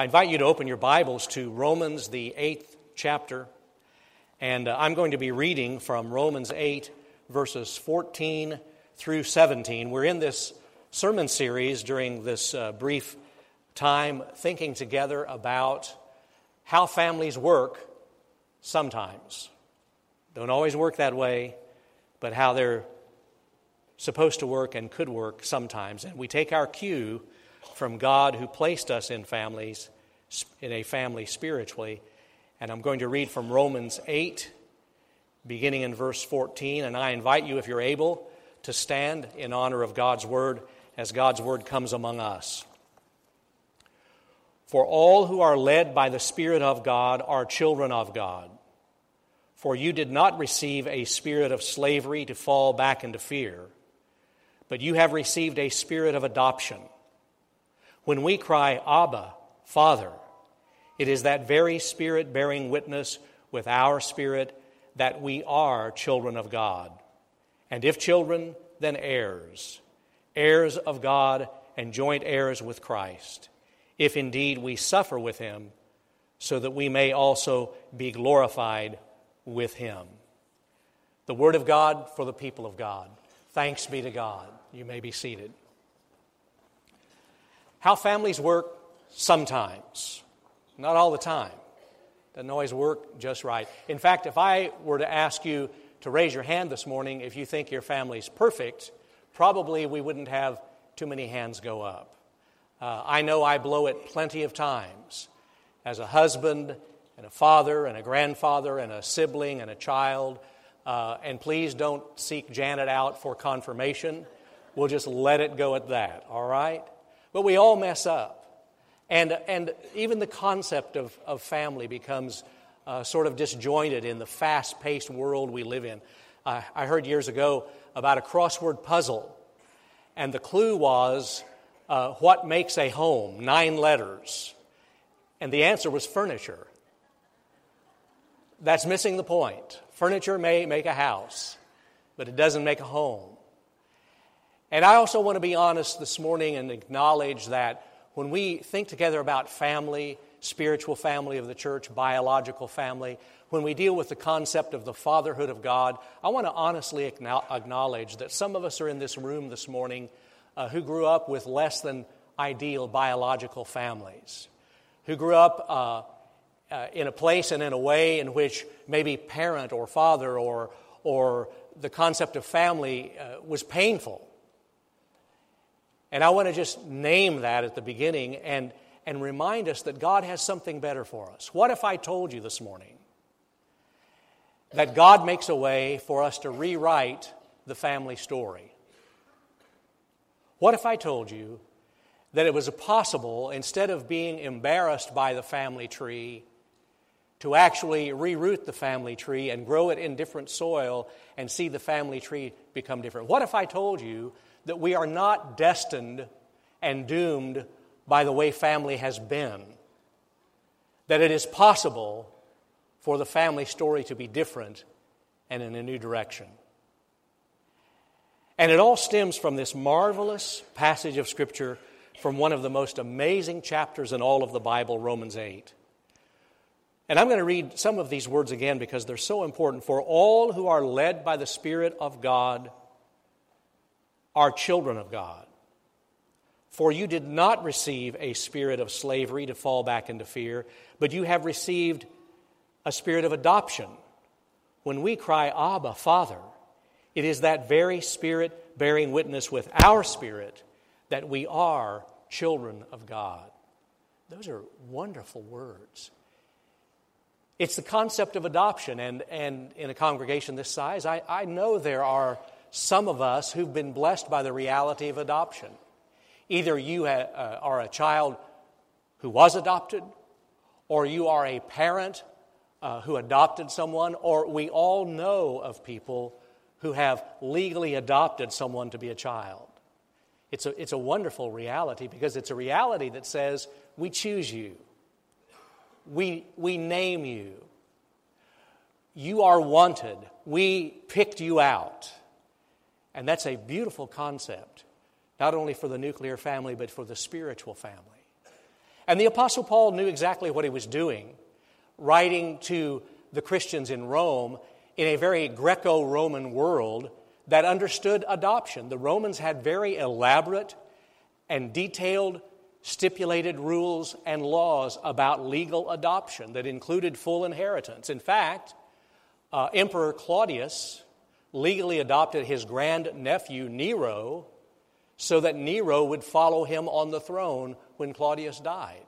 I invite you to open your Bibles to Romans, the eighth chapter. And uh, I'm going to be reading from Romans 8, verses 14 through 17. We're in this sermon series during this uh, brief time thinking together about how families work sometimes. Don't always work that way, but how they're supposed to work and could work sometimes. And we take our cue from God who placed us in families, in a family spiritually. And I'm going to read from Romans 8, beginning in verse 14. And I invite you, if you're able, to stand in honor of God's word as God's word comes among us. For all who are led by the Spirit of God are children of God. For you did not receive a spirit of slavery to fall back into fear, but you have received a spirit of adoption. When we cry, Abba, Father, it is that very spirit bearing witness with our spirit that we are children of God. And if children, then heirs, heirs of God and joint heirs with Christ, if indeed we suffer with him, so that we may also be glorified with him. The Word of God for the people of God. Thanks be to God. You may be seated. How families work sometimes, not all the time. Doesn't always work just right. In fact, if I were to ask you to raise your hand this morning if you think your family's perfect, probably we wouldn't have too many hands go up. Uh, I know I blow it plenty of times as a husband and a father and a grandfather and a sibling and a child. Uh, and please don't seek Janet out for confirmation. We'll just let it go at that, all right? But we all mess up. And, and even the concept of, of family becomes uh, sort of disjointed in the fast paced world we live in. Uh, I heard years ago about a crossword puzzle, and the clue was uh, what makes a home? Nine letters. And the answer was furniture. That's missing the point. Furniture may make a house, but it doesn't make a home. And I also want to be honest this morning and acknowledge that when we think together about family, spiritual family of the church, biological family, when we deal with the concept of the fatherhood of God, I want to honestly acknowledge that some of us are in this room this morning uh, who grew up with less than ideal biological families, who grew up uh, uh, in a place and in a way in which maybe parent or father or, or the concept of family uh, was painful. And I want to just name that at the beginning and and remind us that God has something better for us. What if I told you this morning that God makes a way for us to rewrite the family story? What if I told you that it was possible, instead of being embarrassed by the family tree, to actually reroot the family tree and grow it in different soil and see the family tree become different? What if I told you that we are not destined and doomed by the way family has been, that it is possible for the family story to be different and in a new direction. And it all stems from this marvelous passage of Scripture from one of the most amazing chapters in all of the Bible, Romans 8. And I'm going to read some of these words again because they're so important. For all who are led by the Spirit of God are children of God. For you did not receive a spirit of slavery to fall back into fear, but you have received a spirit of adoption. When we cry, Abba, Father, it is that very spirit bearing witness with our spirit that we are children of God. Those are wonderful words. It's the concept of adoption, and, and in a congregation this size, I, I know there are some of us who've been blessed by the reality of adoption. Either you uh, are a child who was adopted, or you are a parent uh, who adopted someone, or we all know of people who have legally adopted someone to be a child. It's a, it's a wonderful reality because it's a reality that says, we choose you, we, we name you, you are wanted, we picked you out. And that's a beautiful concept not only for the nuclear family, but for the spiritual family. And the Apostle Paul knew exactly what he was doing, writing to the Christians in Rome in a very Greco Roman world that understood adoption. The Romans had very elaborate and detailed stipulated rules and laws about legal adoption that included full inheritance. In fact, uh, Emperor Claudius legally adopted his grandnephew Nero so that Nero would follow him on the throne when Claudius died.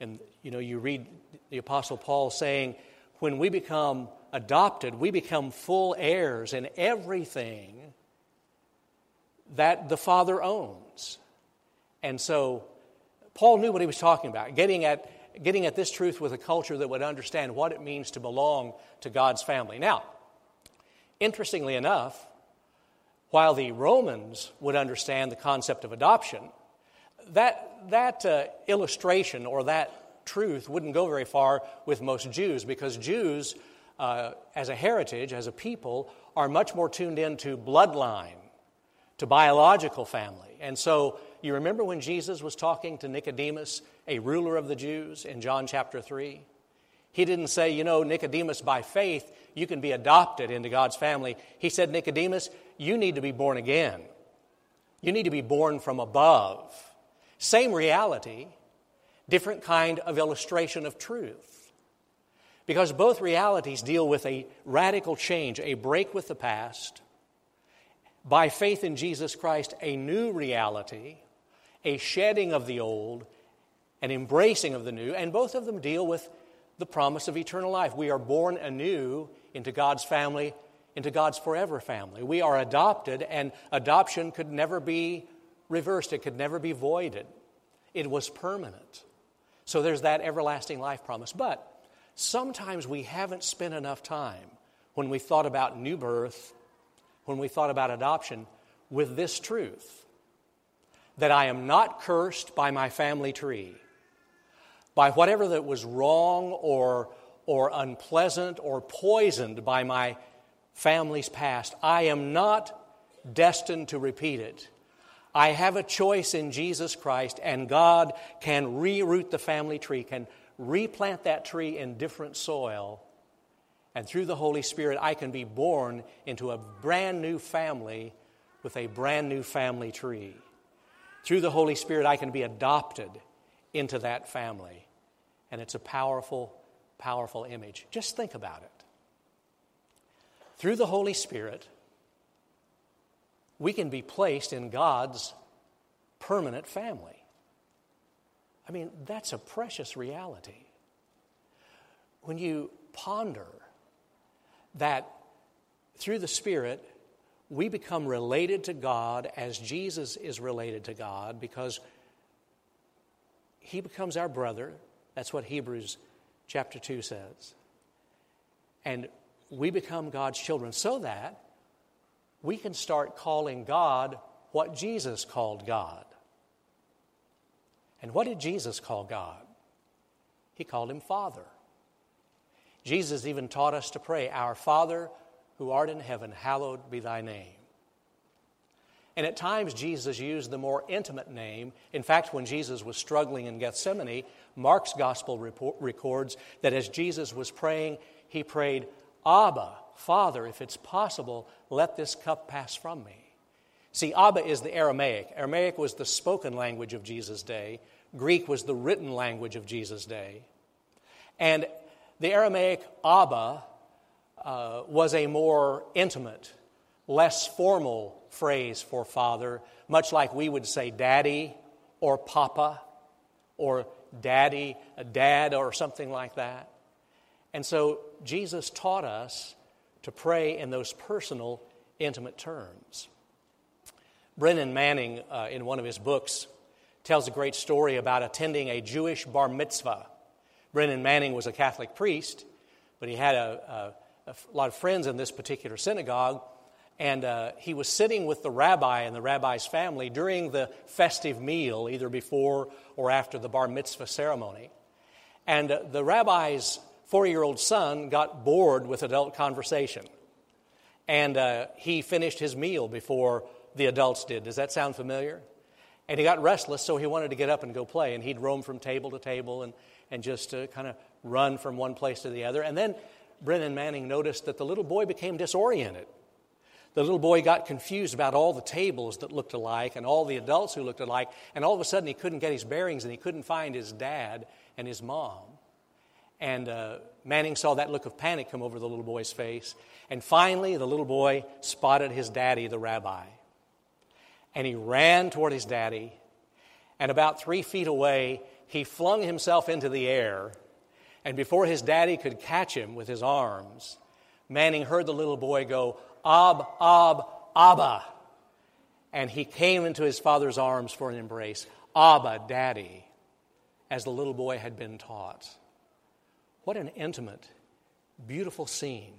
And you know, you read the Apostle Paul saying, when we become adopted, we become full heirs in everything that the Father owns. And so Paul knew what he was talking about, getting at, getting at this truth with a culture that would understand what it means to belong to God's family. Now, interestingly enough, while the Romans would understand the concept of adoption, that, that uh, illustration or that truth wouldn't go very far with most Jews because Jews, uh, as a heritage, as a people, are much more tuned into bloodline, to biological family. And so you remember when Jesus was talking to Nicodemus, a ruler of the Jews, in John chapter 3? He didn't say, you know, Nicodemus, by faith, you can be adopted into God's family. He said, Nicodemus, you need to be born again. You need to be born from above. Same reality, different kind of illustration of truth. Because both realities deal with a radical change, a break with the past. By faith in Jesus Christ, a new reality, a shedding of the old, an embracing of the new, and both of them deal with the promise of eternal life. We are born anew into God's family, into God's forever family. We are adopted, and adoption could never be reversed, it could never be voided. It was permanent. So there's that everlasting life promise. But sometimes we haven't spent enough time when we thought about new birth, when we thought about adoption, with this truth that I am not cursed by my family tree, by whatever that was wrong or, or unpleasant or poisoned by my family's past. I am not destined to repeat it. I have a choice in Jesus Christ, and God can reroot the family tree, can replant that tree in different soil. And through the Holy Spirit, I can be born into a brand new family with a brand new family tree. Through the Holy Spirit, I can be adopted into that family. And it's a powerful, powerful image. Just think about it. Through the Holy Spirit, we can be placed in God's permanent family. I mean, that's a precious reality. When you ponder that through the Spirit, we become related to God as Jesus is related to God because he becomes our brother. That's what Hebrews chapter 2 says. And we become God's children so that we can start calling God what Jesus called God. And what did Jesus call God? He called him Father. Jesus even taught us to pray, Our Father who art in heaven, hallowed be thy name. And at times, Jesus used the more intimate name. In fact, when Jesus was struggling in Gethsemane, Mark's gospel report, records that as Jesus was praying, he prayed, Abba, Father, if it's possible, let this cup pass from me. See, Abba is the Aramaic. Aramaic was the spoken language of Jesus' day, Greek was the written language of Jesus' day. And the Aramaic Abba uh, was a more intimate, less formal phrase for father, much like we would say daddy or papa or daddy, dad or something like that. And so Jesus taught us to pray in those personal, intimate terms. Brennan Manning, uh, in one of his books, tells a great story about attending a Jewish bar mitzvah. Brennan Manning was a Catholic priest, but he had a, a, a lot of friends in this particular synagogue, and uh, he was sitting with the rabbi and the rabbi's family during the festive meal, either before or after the bar mitzvah ceremony. And uh, the rabbi's four year old son got bored with adult conversation. And uh, he finished his meal before the adults did. Does that sound familiar? And he got restless, so he wanted to get up and go play. And he'd roam from table to table and, and just uh, kind of run from one place to the other. And then Brennan Manning noticed that the little boy became disoriented. The little boy got confused about all the tables that looked alike and all the adults who looked alike. And all of a sudden, he couldn't get his bearings and he couldn't find his dad and his mom. And uh, Manning saw that look of panic come over the little boy's face. And finally, the little boy spotted his daddy, the rabbi. And he ran toward his daddy. And about three feet away, he flung himself into the air. And before his daddy could catch him with his arms, Manning heard the little boy go, Ab, Ab, Abba. And he came into his father's arms for an embrace. Abba, Daddy, as the little boy had been taught. What an intimate, beautiful scene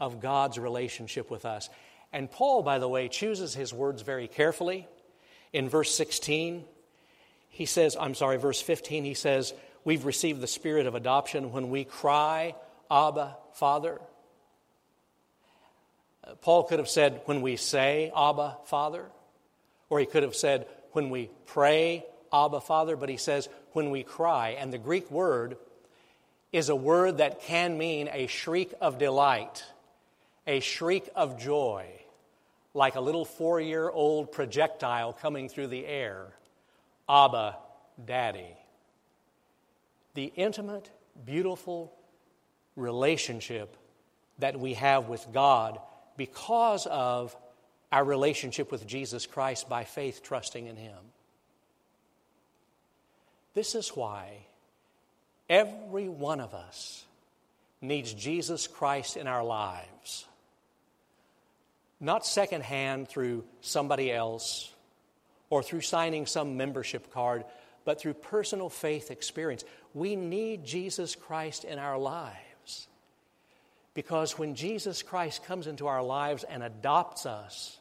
of God's relationship with us. And Paul, by the way, chooses his words very carefully. In verse 16, he says, I'm sorry, verse 15, he says, We've received the spirit of adoption when we cry, Abba, Father. Paul could have said, When we say, Abba, Father. Or he could have said, When we pray, Abba, Father. But he says, When we cry. And the Greek word is a word that can mean a shriek of delight, a shriek of joy, like a little four year old projectile coming through the air. Abba, Daddy. The intimate, beautiful relationship that we have with God because of our relationship with Jesus Christ by faith, trusting in Him. This is why Every one of us needs Jesus Christ in our lives. Not secondhand through somebody else or through signing some membership card, but through personal faith experience. We need Jesus Christ in our lives. Because when Jesus Christ comes into our lives and adopts us,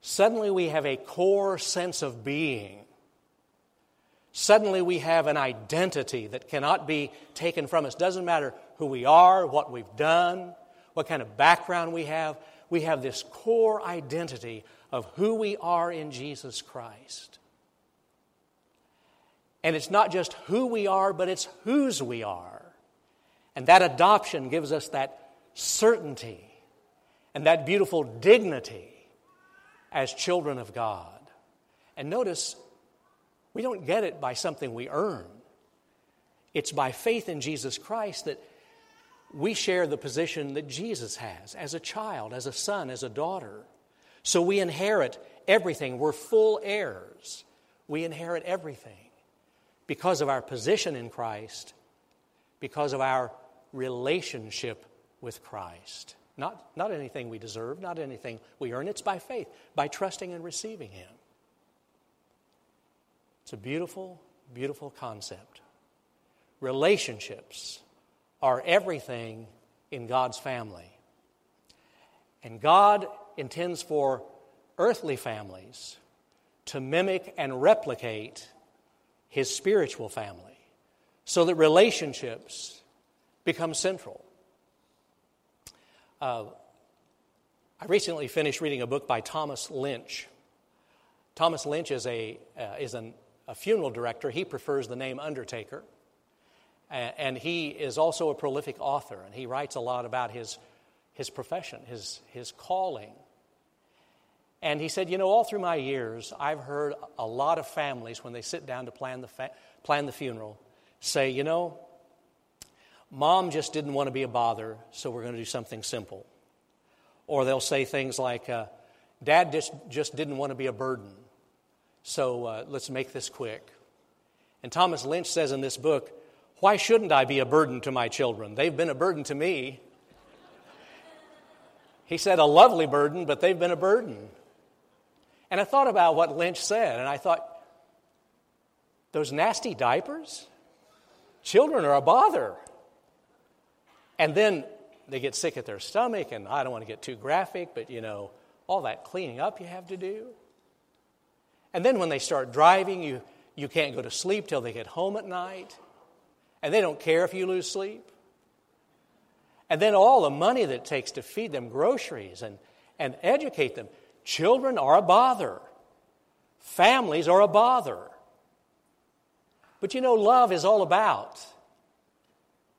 suddenly we have a core sense of being Suddenly we have an identity that cannot be taken from us. Doesn't matter who we are, what we've done, what kind of background we have. We have this core identity of who we are in Jesus Christ. And it's not just who we are, but it's whose we are. And that adoption gives us that certainty and that beautiful dignity as children of God. And notice we don't get it by something we earn. It's by faith in Jesus Christ that we share the position that Jesus has as a child, as a son, as a daughter. So we inherit everything. We're full heirs. We inherit everything because of our position in Christ, because of our relationship with Christ. Not, not anything we deserve, not anything we earn. It's by faith, by trusting and receiving Him. It's a beautiful, beautiful concept. Relationships are everything in God's family. And God intends for earthly families to mimic and replicate his spiritual family so that relationships become central. Uh, I recently finished reading a book by Thomas Lynch. Thomas Lynch is, a, uh, is an a funeral director. He prefers the name Undertaker. And he is also a prolific author, and he writes a lot about his, his profession, his, his calling. And he said, You know, all through my years, I've heard a lot of families, when they sit down to plan the, fa- plan the funeral, say, You know, mom just didn't want to be a bother, so we're going to do something simple. Or they'll say things like, uh, Dad just, just didn't want to be a burden, so uh, let's make this quick. And Thomas Lynch says in this book, Why shouldn't I be a burden to my children? They've been a burden to me. He said, A lovely burden, but they've been a burden. And I thought about what Lynch said, and I thought, Those nasty diapers? Children are a bother. And then they get sick at their stomach, and I don't want to get too graphic, but you know, all that cleaning up you have to do. And then when they start driving, you, you can't go to sleep till they get home at night. And they don't care if you lose sleep. And then all the money that it takes to feed them groceries and, and educate them. Children are a bother. Families are a bother. But you know, love is all about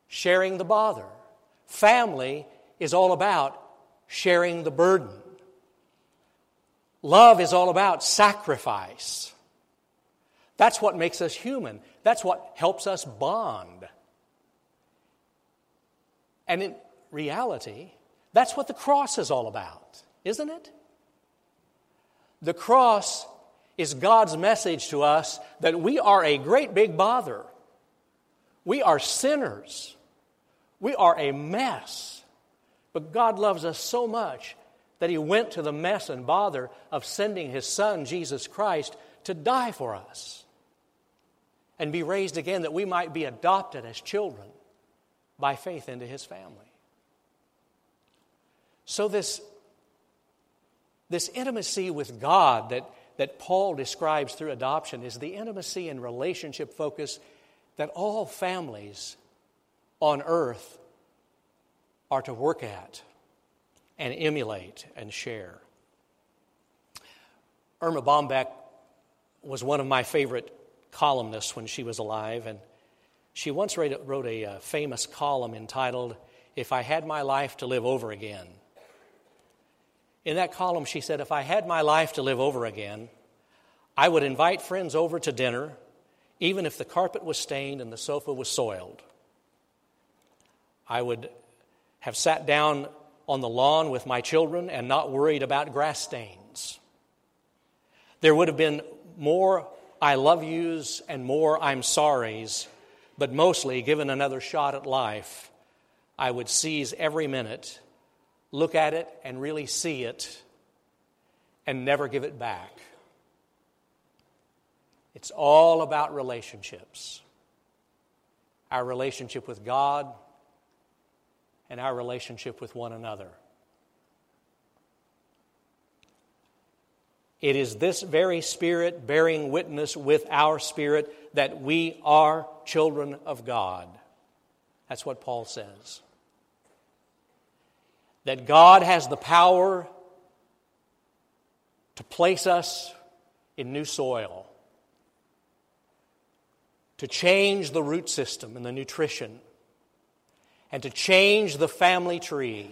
sharing the bother. Family is all about sharing the burden. Love is all about sacrifice. That's what makes us human. That's what helps us bond. And in reality, that's what the cross is all about, isn't it? The cross is God's message to us that we are a great big bother. We are sinners. We are a mess. But God loves us so much that He went to the mess and bother of sending His Son, Jesus Christ, to die for us and be raised again that we might be adopted as children by faith into His family. So, this, this intimacy with God that, that Paul describes through adoption is the intimacy and relationship focus that all families on earth are to work at and emulate and share. Erma Bombeck was one of my favorite columnists when she was alive, and she once wrote, wrote a, a famous column entitled, If I Had My Life to Live Over Again. In that column, she said, If I had my life to live over again, I would invite friends over to dinner, even if the carpet was stained and the sofa was soiled. I would have sat down on the lawn with my children and not worried about grass stains. There would have been more I love yous and more I'm sorries, but mostly, given another shot at life, I would seize every minute, look at it and really see it, and never give it back. It's all about relationships our relationship with God and our relationship with one another. It is this very Spirit bearing witness with our spirit that we are children of God. That's what Paul says. That God has the power to place us in new soil, to change the root system and the nutrition and to change the family tree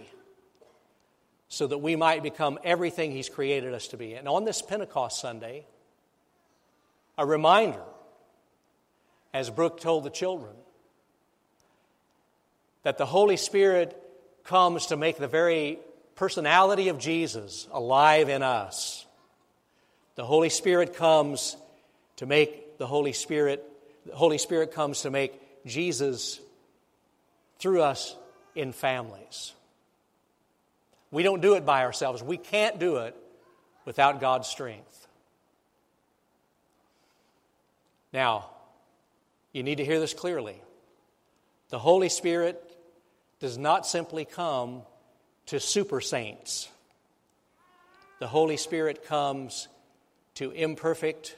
so that we might become everything He's created us to be. And on this Pentecost Sunday, a reminder, as Brooke told the children, that the Holy Spirit comes to make the very personality of Jesus alive in us. The Holy Spirit comes to make the Holy Spirit, the Holy Spirit comes to make Jesus through us in families. We don't do it by ourselves. We can't do it without God's strength. Now, you need to hear this clearly. The Holy Spirit does not simply come to super saints. The Holy Spirit comes to imperfect,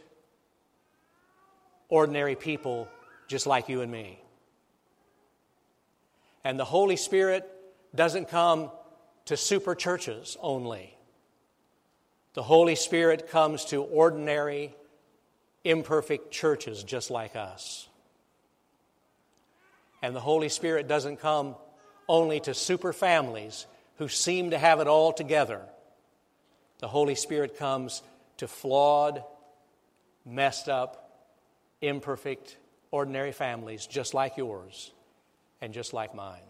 ordinary people just like you and me. And the Holy Spirit doesn't come to super churches only. The Holy Spirit comes to ordinary, imperfect churches just like us. And the Holy Spirit doesn't come only to super families who seem to have it all together. The Holy Spirit comes to flawed, messed up, imperfect, ordinary families just like yours and just like mine.